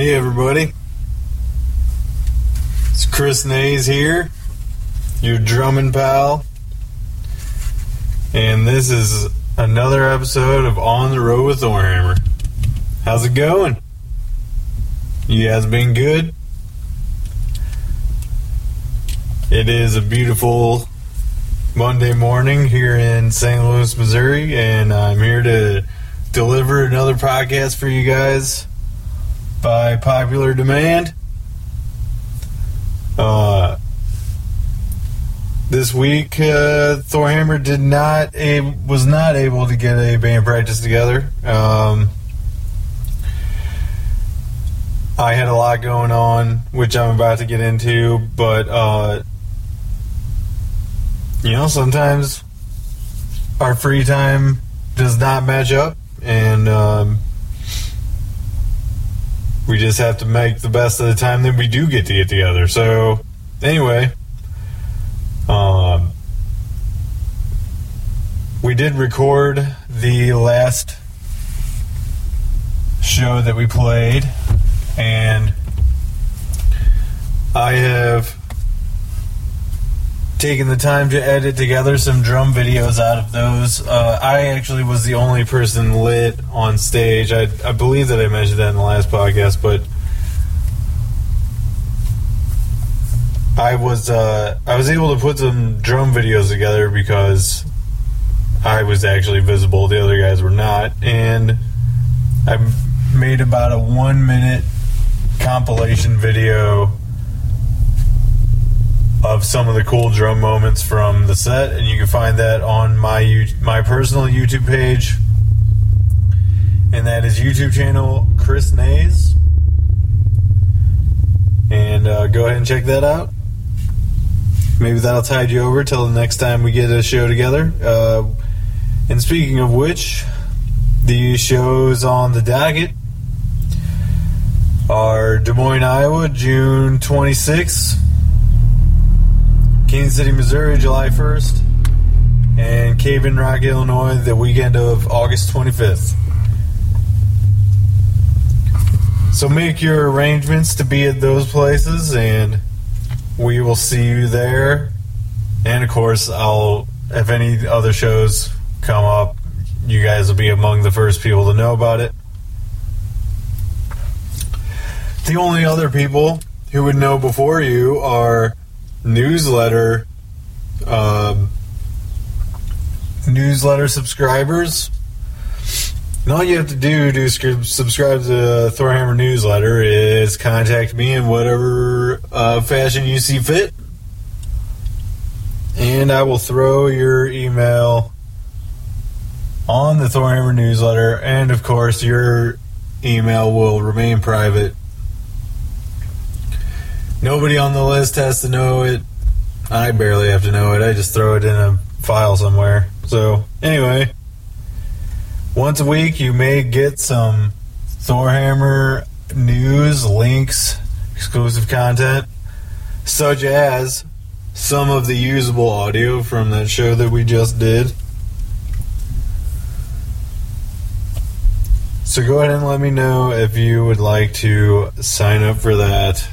Hey, everybody. It's Chris Nays here, your drumming pal. And this is another episode of On the Road with Thorhammer. How's it going? You guys been good? It is a beautiful Monday morning here in St. Louis, Missouri, and I'm here to deliver another podcast for you guys by popular demand. Uh, this week, uh, Thorhammer did not a, was not able to get a band practice together. Um, I had a lot going on, which I'm about to get into, but uh, you know, sometimes our free time does not match up, and um, we just have to make the best of the time that we do get to get together. So, anyway, um, we did record the last show that we played, and I have taken the time to edit together some drum videos out of those. Uh, I actually was the only person lit on stage. I, I believe that I mentioned that in the last podcast, but I was uh, I was able to put some drum videos together because I was actually visible. The other guys were not, and I made about a one minute compilation video of some of the cool drum moments from the set, and you can find that on my my personal YouTube page, and that is YouTube channel Chris Nays. And uh, go ahead and check that out. Maybe that'll tide you over till the next time we get a show together. Uh, and speaking of which, the shows on the docket are Des Moines, Iowa, June 26th. Kansas City, Missouri, July 1st, and Cave in Rock, Illinois, the weekend of August 25th. So make your arrangements to be at those places, and we will see you there. And of course, I'll if any other shows come up, you guys will be among the first people to know about it. The only other people who would know before you are newsletter um, newsletter subscribers. And all you have to do to subscribe to the Thorhammer newsletter is contact me in whatever uh, fashion you see fit. And I will throw your email on the Thorhammer newsletter. And of course, your email will remain private Nobody on the list has to know it. I barely have to know it. I just throw it in a file somewhere. So, anyway, once a week you may get some Thorhammer news, links, exclusive content, such as some of the usable audio from that show that we just did. So go ahead and let me know if you would like to sign up for that.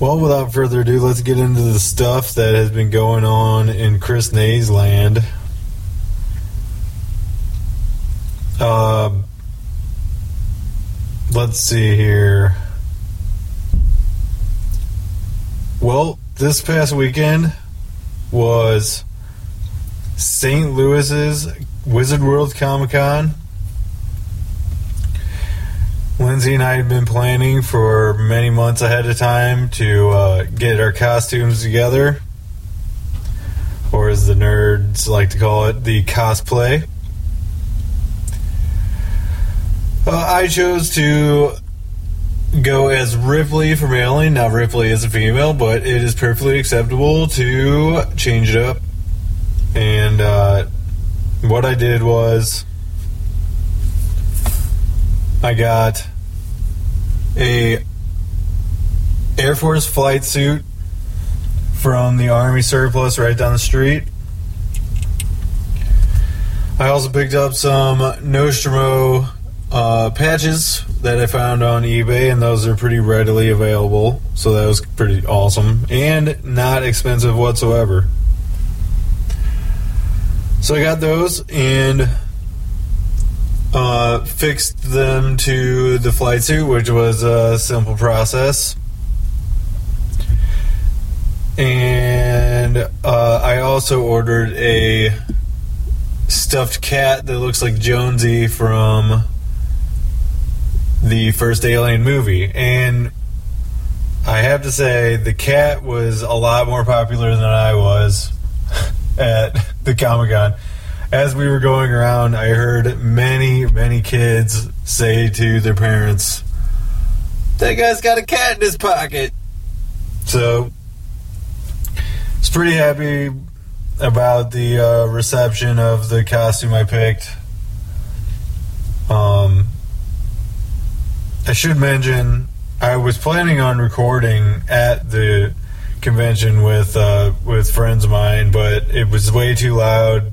Well, without further ado, let's get into the stuff that has been going on in Chris Nay's land. Uh, let's see here. Well, this past weekend was St. Louis's Wizard World Comic Con. Lindsay and I had been planning for many months ahead of time to uh, get our costumes together, or as the nerds like to call it, the cosplay. Uh, I chose to go as Ripley from Alien. Now, Ripley is a female, but it is perfectly acceptable to change it up. And uh, what I did was I got a Air Force flight suit from the Army surplus right down the street. I also picked up some Nostromo uh, patches that I found on eBay, and those are pretty readily available. So that was pretty awesome and not expensive whatsoever. So I got those and uh, fixed them to the flight suit, which was a simple process. And uh, I also ordered a stuffed cat that looks like Jonesy from the first Alien movie. And I have to say, the cat was a lot more popular than I was at the Comic Con. As we were going around, I heard many, many kids say to their parents, That guy's got a cat in his pocket. So, I was pretty happy about the uh, reception of the costume I picked. Um, I should mention I was planning on recording at the convention with uh, with friends of mine, but it was way too loud.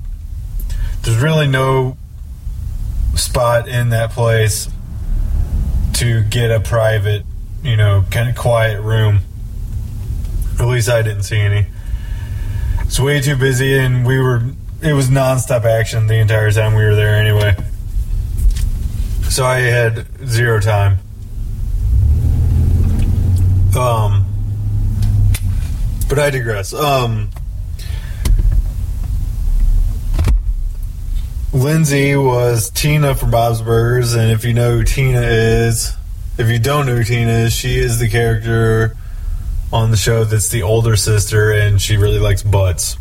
There's really no spot in that place to get a private, you know, kind of quiet room. At least I didn't see any. It's way too busy, and we were. It was nonstop action the entire time we were there, anyway. So I had zero time. Um, but I digress. Um, Lindsay was Tina from Bob's Burgers, and if you know who Tina is, if you don't know who Tina is, she is the character on the show that's the older sister, and she really likes butts.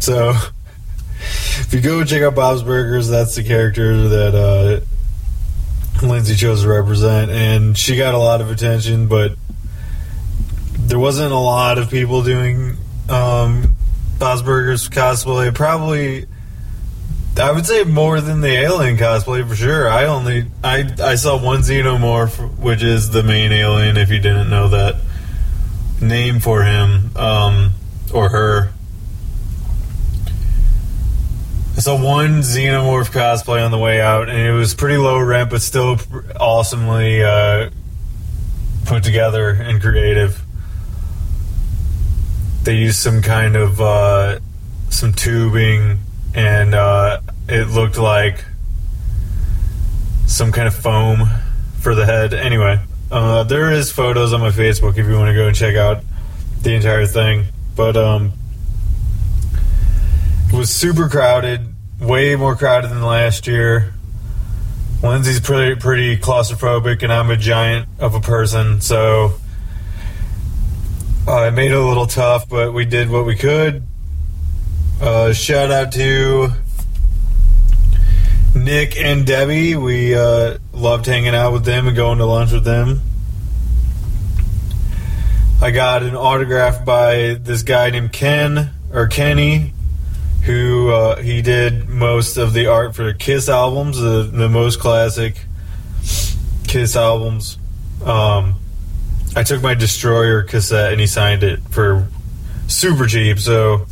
So, if you go check out Bob's Burgers, that's the character that uh, Lindsay chose to represent, and she got a lot of attention, but there wasn't a lot of people doing um, Bob's Burgers cosplay. Probably, I would say more than the alien cosplay for sure. I only I I saw one xenomorph, which is the main alien. If you didn't know that name for him um, or her. I saw one xenomorph cosplay on the way out, and it was pretty low rent, but still awesomely uh, put together and creative they used some kind of uh, some tubing, and uh, it looked like some kind of foam for the head. Anyway, uh, there is photos on my Facebook if you want to go and check out the entire thing. But um, it was super crowded, way more crowded than last year. Lindsay's pretty pretty claustrophobic, and I'm a giant of a person, so uh, made it a little tough, but we did what we could. Uh, shout out to Nick and Debbie. We uh, loved hanging out with them and going to lunch with them. I got an autograph by this guy named Ken or Kenny, who uh, he did most of the art for the Kiss albums, the, the most classic Kiss albums. Um, I took my Destroyer cassette and he signed it for super cheap. So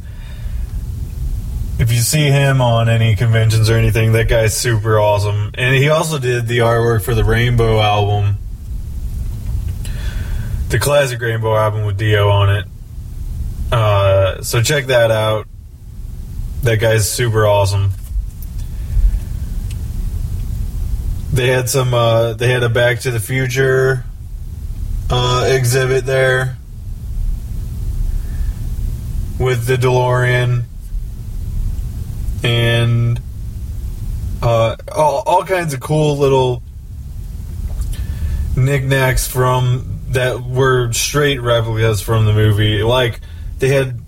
if you see him on any conventions or anything, that guy's super awesome. And he also did the artwork for the Rainbow album, the classic Rainbow album with Dio on it. Uh, so check that out. That guy's super awesome. They had some. Uh, they had a Back to the Future uh, exhibit there with the DeLorean and uh, all, all kinds of cool little knickknacks from that were straight replicas from the movie. Like they had,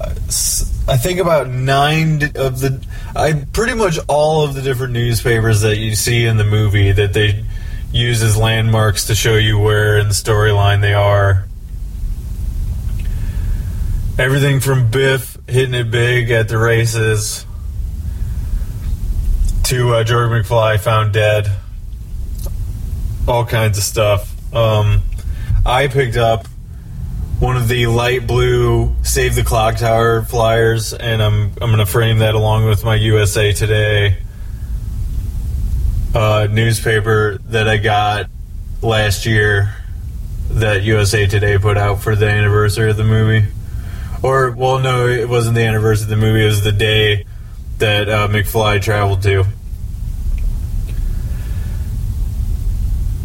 I think about nine of the, I pretty much all of the different newspapers that you see in the movie that they use as landmarks to show you where in the storyline they are. Everything from Biff hitting it big at the races to uh, George McFly found dead. All kinds of stuff. Um, I picked up one of the light blue Save the Clock Tower flyers, and I'm I'm going to frame that along with my USA Today uh, newspaper that I got last year that USA Today put out for the anniversary of the movie. Or, well, no, it wasn't the anniversary of the movie. It was the day that uh, McFly traveled to.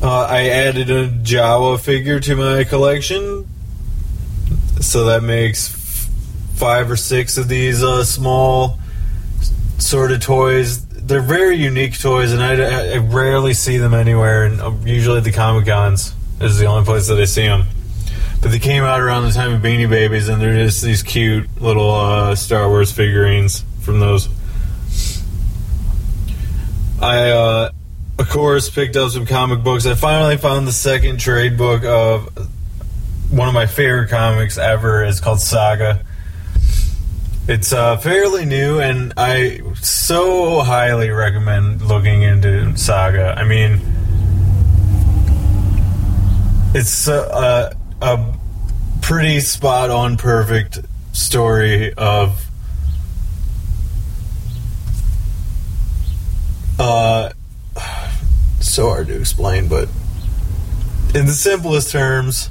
Uh, I added a Jawa figure to my collection, so that makes f- five or six of these uh, small sort of toys. They're very unique toys, and I, I rarely see them anywhere. And uh, usually at the Comic Cons is the only place that I see them. But they came out around the time of Beanie Babies, and they're just these cute little uh, Star Wars figurines from those. I uh, of course, picked up some comic books. I finally found the second trade book of one of my favorite comics ever. It's called Saga. It's uh, fairly new, and I so highly recommend looking into Saga. I mean, it's a, a, pretty spot on, perfect story of. Uh, so hard to explain, but in the simplest terms,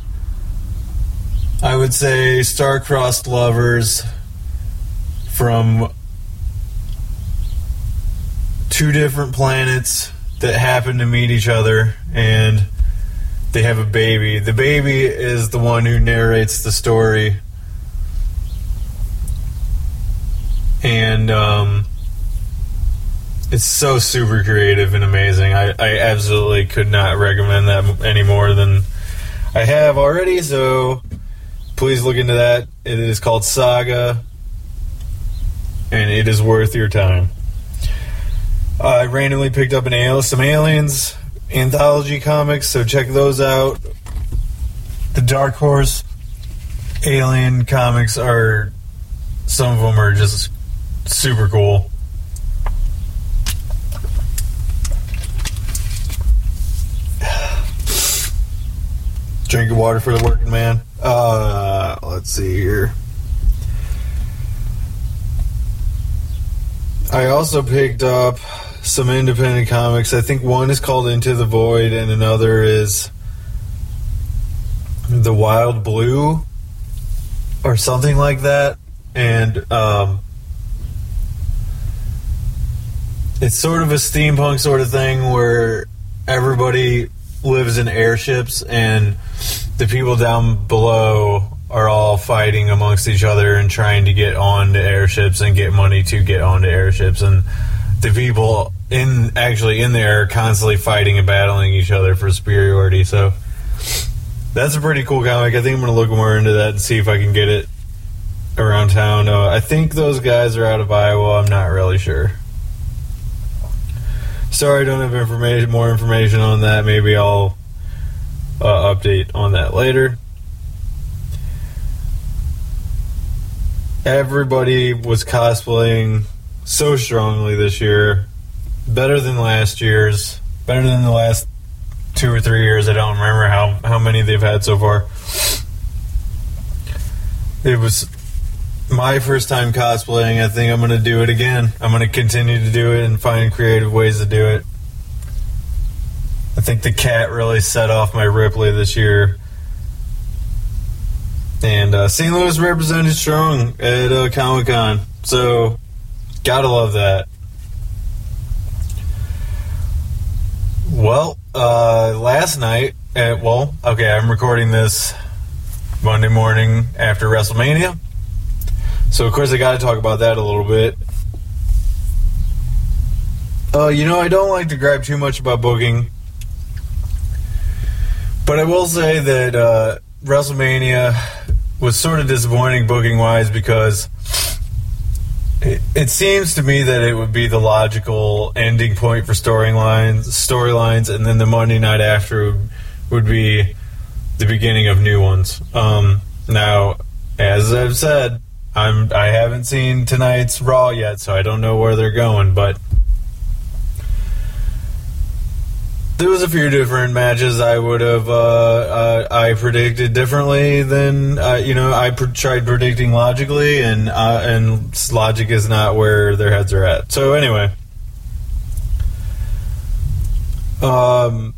I would say star-crossed lovers from two different planets that happen to meet each other and they have a baby. The baby is the one who narrates the story. And um, it's so super creative and amazing. I, I absolutely could not recommend that any more than I have already. So please look into that. It is called Saga, and it is worth your time. I randomly picked up an ale, some aliens anthology comics, so check those out. The Dark Horse Alien comics are some of them are just super cool. Drinking water for the working man. Uh, let's see here. I also picked up some independent comics. I think one is called Into the Void, and another is The Wild Blue, or something like that. And um, it's sort of a steampunk sort of thing where everybody lives in airships and the people down below are all fighting amongst each other and trying to get onto airships and get money to get onto airships and the people in actually in there are constantly fighting and battling each other for superiority so. That's a pretty cool comic. I think i'm going to look more into that and see if i can get it around town. Uh, i think those guys are out of iowa. I'm not really sure. Sorry i don't have information more information on that. Maybe i'll uh, update on that later. Everybody was cosplaying so strongly this year, better than last year's, better than the last two or three years. I don't remember how, how many they've had so far. It was my first time cosplaying. I think I'm going to do it again. I'm going to continue to do it and find creative ways to do it. I think the cat really set off my Ripley this year. And uh, St. Louis represented strong at uh, Comic Con. So, gotta love that. Well, uh, last night, at, well, okay, I'm recording this Monday morning after WrestleMania. So, of course, I gotta talk about that a little bit. Uh, you know, I don't like to gripe too much about booking but I will say that uh, WrestleMania was sort of disappointing booking wise because it, seems to me that it would be the logical ending point for storylines, storylines, and then the Monday night after would, would be the beginning of new ones. Um, now, as I've said, I'm I haven't seen tonight's Raw yet, so I don't know where they're going, but there was a few different matches I would have uh, uh, I predicted differently than uh, you know I tried predicting logically and uh, and logic is not where their heads are at. So anyway, Um,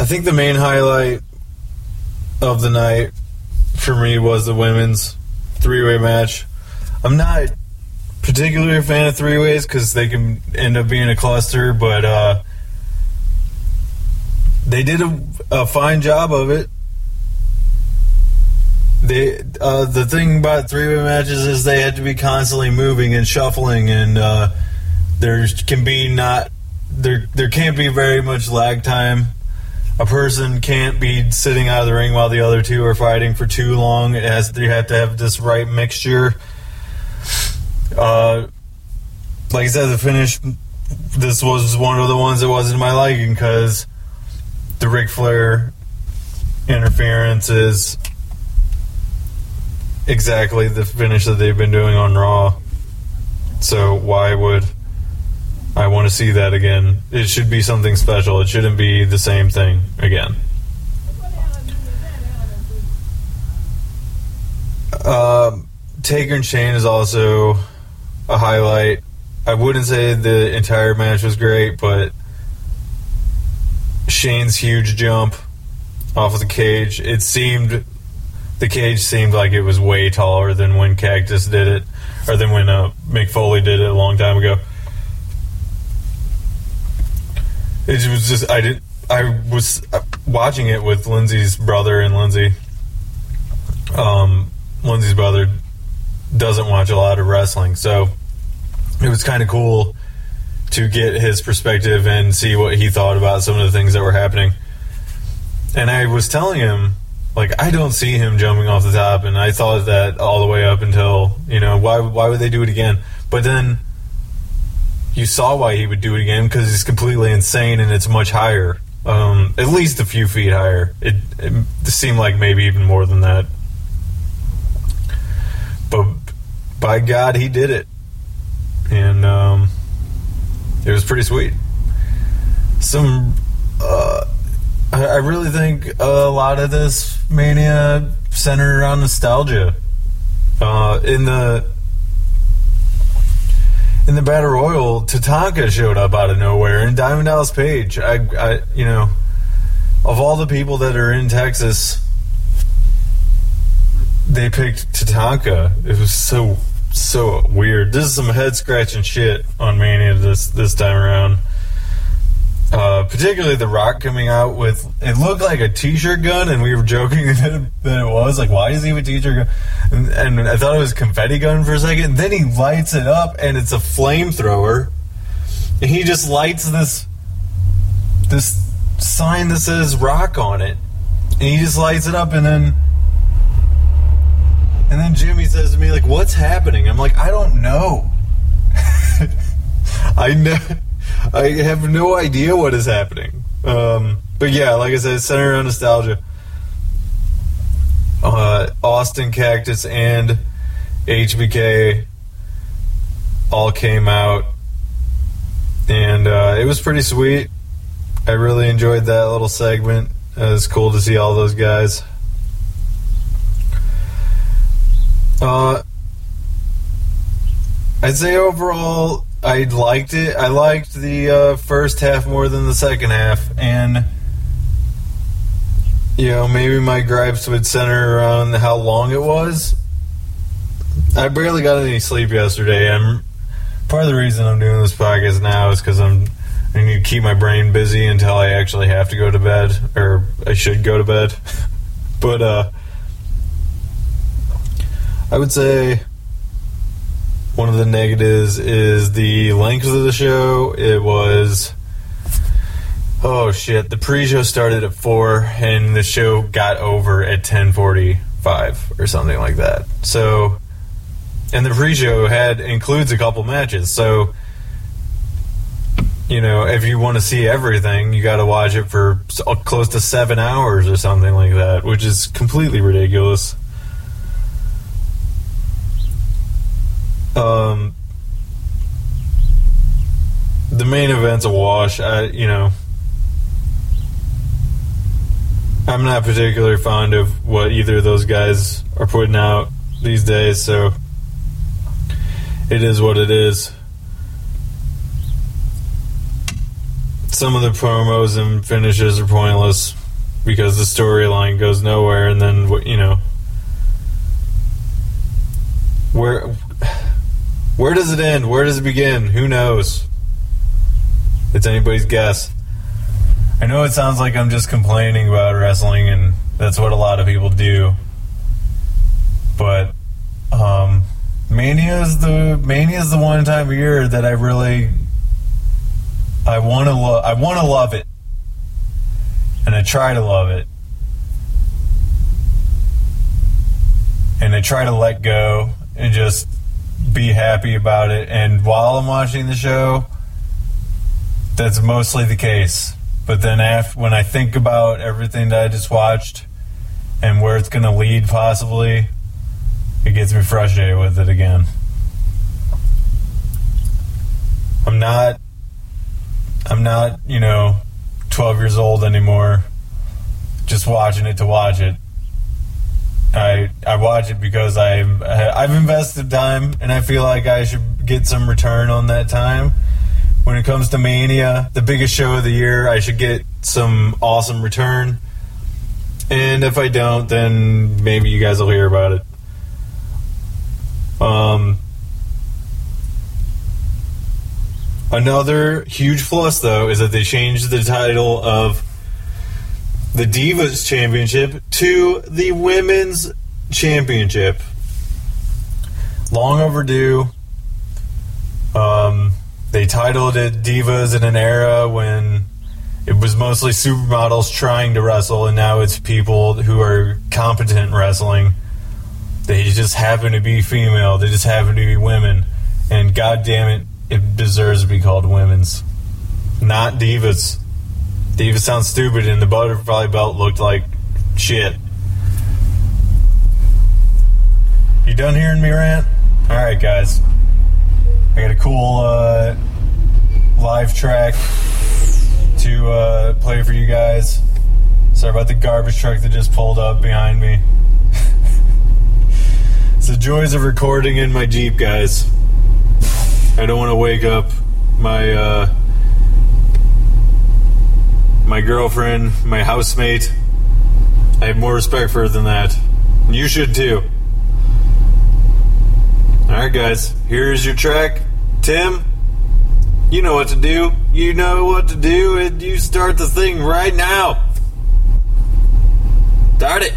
I think the main highlight of the night for me was the women's three way match. I'm not particularly a fan of three ways because they can end up being a cluster, but uh, they did a, a fine job of it. They uh, the thing about three way matches is they had to be constantly moving and shuffling, and uh, there can be not there there can't be very much lag time. A person can't be sitting out of the ring while the other two are fighting for too long. It has you have to have this right mixture. Uh, like I said, the finish. This was one of the ones that wasn't my liking because the Ric Flair interference is exactly the finish that they've been doing on Raw. So why would I want to see that again? It should be something special. It shouldn't be the same thing again. Um, Taker and Shane is also a highlight. I wouldn't say the entire match was great, but Shane's huge jump off of the cage, it seemed the cage seemed like it was way taller than when Cactus did it, or than when uh, Mick Foley did it a long time ago. It was just I did I was watching it with Lindsay's brother and Lindsay. Um, Lindsay's brother doesn't watch a lot of wrestling, so it was kind of cool to get his perspective and see what he thought about some of the things that were happening. And I was telling him, like, I don't see him jumping off the top, and I thought that all the way up until, you know, why why would they do it again? But then you saw why he would do it again because he's completely insane and it's much higher, um, at least a few feet higher. It, it seemed like maybe even more than that. But by God, he did it, and um, it was pretty sweet. Some, uh, I, really think a lot of this mania centered around nostalgia. Uh, in the in the battle royal, Tatanka showed up out of nowhere, and Diamond Dallas Page. I, I, you know, of all the people that are in Texas, they picked Tatanka. It was so so weird. This is some head scratching shit on Mania this this time around. Uh, particularly The Rock coming out with it looked like a t-shirt gun, and we were joking that it, that it was like, why does he a t-shirt gun? And, and I thought it was confetti gun for a second. Then he lights it up, and it's a flamethrower. And he just lights this this sign that says Rock on it, and he just lights it up, and then and then Jimmy says to me, like, what's happening? I'm like, I don't know. I know. I have no idea what is happening. Um, but yeah, like I said, it's centered around nostalgia. Uh, Austin Cactus and HBK all came out, and uh, it was pretty sweet. I really enjoyed that little segment. It was cool to see all those guys. Uh, I'd say overall, I liked it. I liked the uh, first half more than the second half, and you know maybe my gripes would center around how long it was. I barely got any sleep yesterday. I'm part of the reason I'm doing this podcast now is because I'm I need to keep my brain busy until I actually have to go to bed, or I should go to bed. but uh, I would say one of the negatives is the length of the show. It was oh shit. The pre-show started at four, and the show got over at ten forty-five or something like that. So, and the pre-show had includes a couple matches. So, you know, if you want to see everything, you got to watch it for close to seven hours or something like that, which is completely ridiculous. Um, the main event's a wash. I, you know, I'm not particularly fond of what either of those guys are putting out these days, so it is what it is. some of the promos and finishes are pointless because the storyline goes nowhere, and then you know, where where does it end? Where does it begin? Who knows? It's anybody's guess. I know it sounds like I'm just complaining about wrestling, and that's what a lot of people do. But um, Mania is the Mania is the one time of year that I really I want to. I want to love it, and I try to love it, and I try to let go and just be happy about it. And while I'm watching the show, that's mostly the case. But then after, when I think about everything that I just watched and where it's going to lead, possibly, it gets me frustrated with it again. I'm not I'm not, you know, 12 years old anymore just watching it to watch it. I I watch it because I've I've invested time and I feel like I should get some return on that time. When it comes to Mania, the biggest show of the year, I should get some awesome return. And if I don't, then maybe you guys will hear about it. Um, Another huge plus, though, is that they changed the title of the Divas Championship to the Women's Championship. Long overdue. Um, they titled it Divas in an era when it was mostly supermodels trying to wrestle, and now it's people who are competent wrestling. They just happen to be female. They just happen to be women. And god damn it, it deserves to be called women's, not divas. Divas sounds stupid, and the butterfly belt looked like shit. You done hearing me rant? All right, guys. I got a cool uh, live track to uh, play for you guys. Sorry about the garbage truck that just pulled up behind me. it's the joys of recording in my Jeep, guys. I don't want to wake up my uh, my girlfriend, my housemate. I have more respect for her than that. And you should too. Alright, guys, here's your track. Tim, you know what to do. You know what to do, and you start the thing right now. Start it.